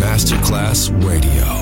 Masterclass Radio,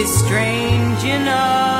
is strange enough.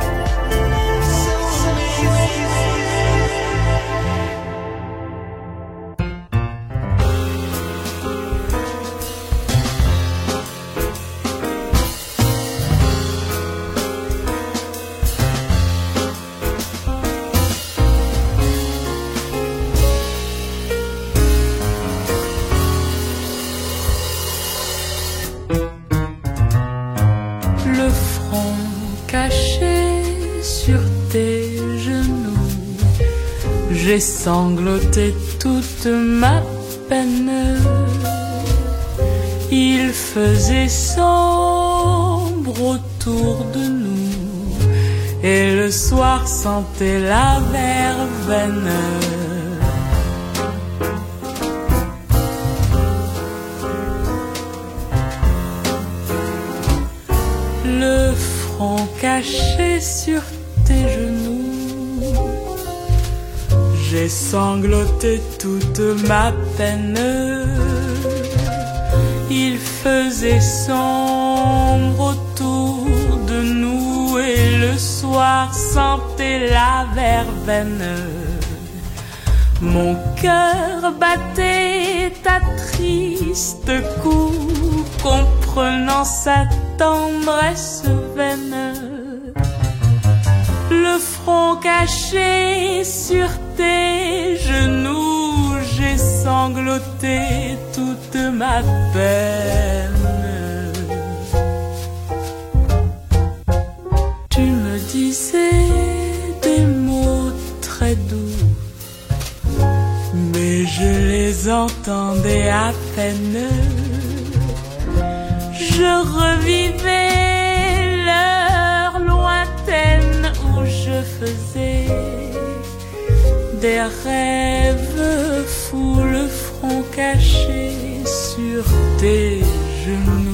Sangloté toute ma peine. Il faisait sombre autour de nous et le soir sentait la verveine. le front caché J'ai sangloté toute ma peine. Il faisait sombre autour de nous et le soir sentait la verveine. Mon cœur battait à triste coup, comprenant sa tendresse vaine. Le front caché sur tes genoux, j'ai sangloté toute ma peine. Tu me disais des mots très doux mais je les entendais à peine. Je revivais l'heure lointaine où je faisais des rêves fous, le front caché sur tes genoux.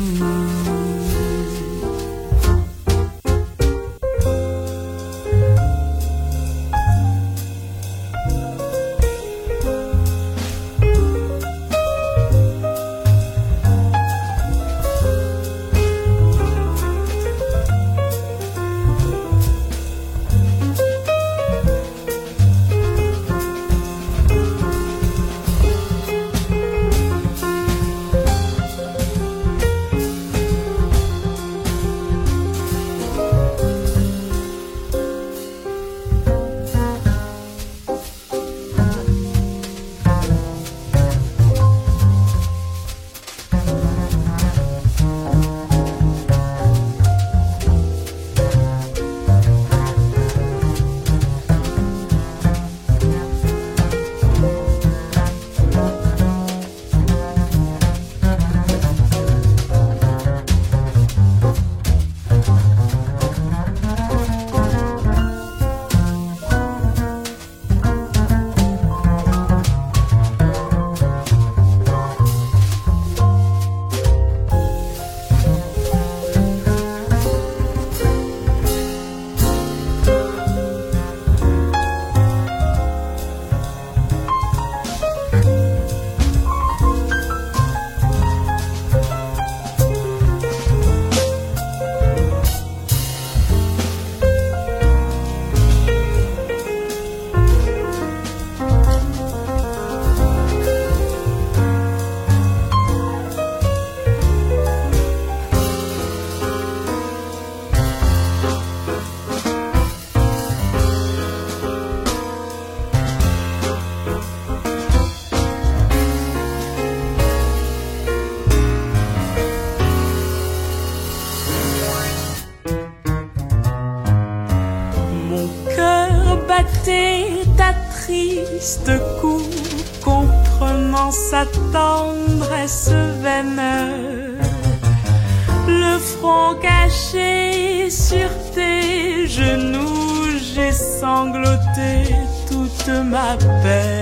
Toute my peine.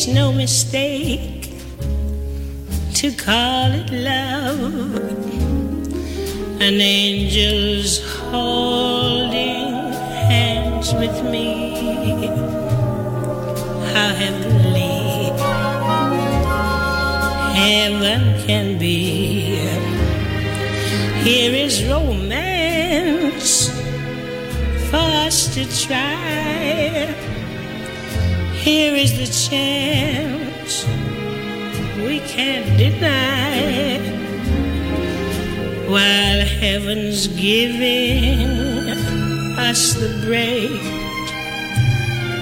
It's no mistake to call it love. An angel's holding hands with me. How heavenly heaven can be. Here is romance for us to try. Here is the chance we can't deny. While heaven's giving us the break,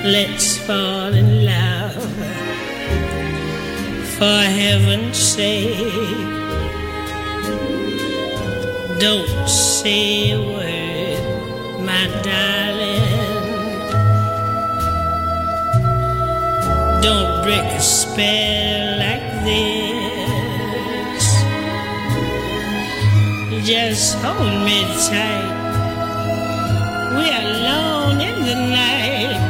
let's fall in love for heaven's sake. Don't say a word, my darling. Don't break a spell like this. Just hold me tight. We're alone in the night,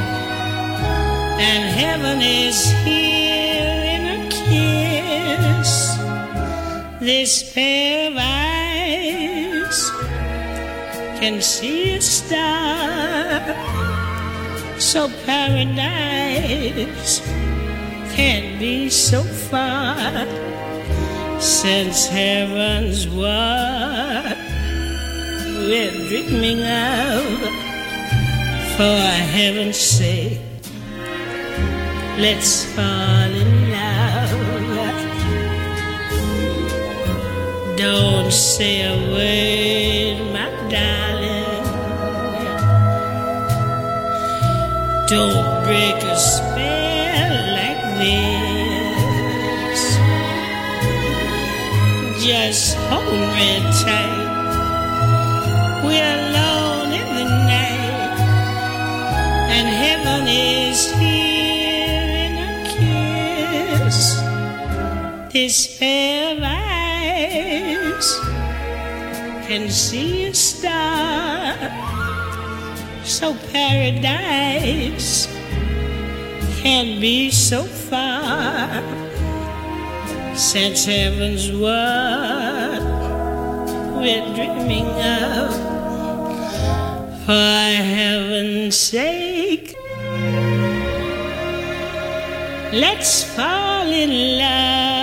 and heaven is here in a kiss. This pair of eyes can see a star. So paradise can't be so far since heaven's what we're dreaming of. For heaven's sake, let's fall in love. Don't say a word, my darling. Don't break a spell this. Just hold me tight. We're alone in the night, and heaven is here in a kiss. This pair of eyes can see a star. So paradise can't be so far since heaven's what we're dreaming of. For heaven's sake, let's fall in love.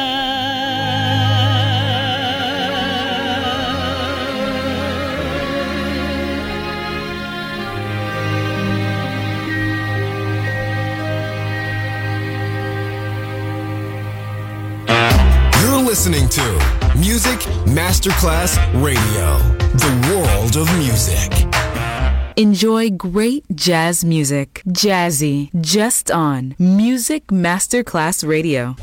Listening to Music Masterclass Radio, the world of music. Enjoy great jazz music. Jazzy, just on Music Masterclass Radio.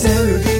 Saturday.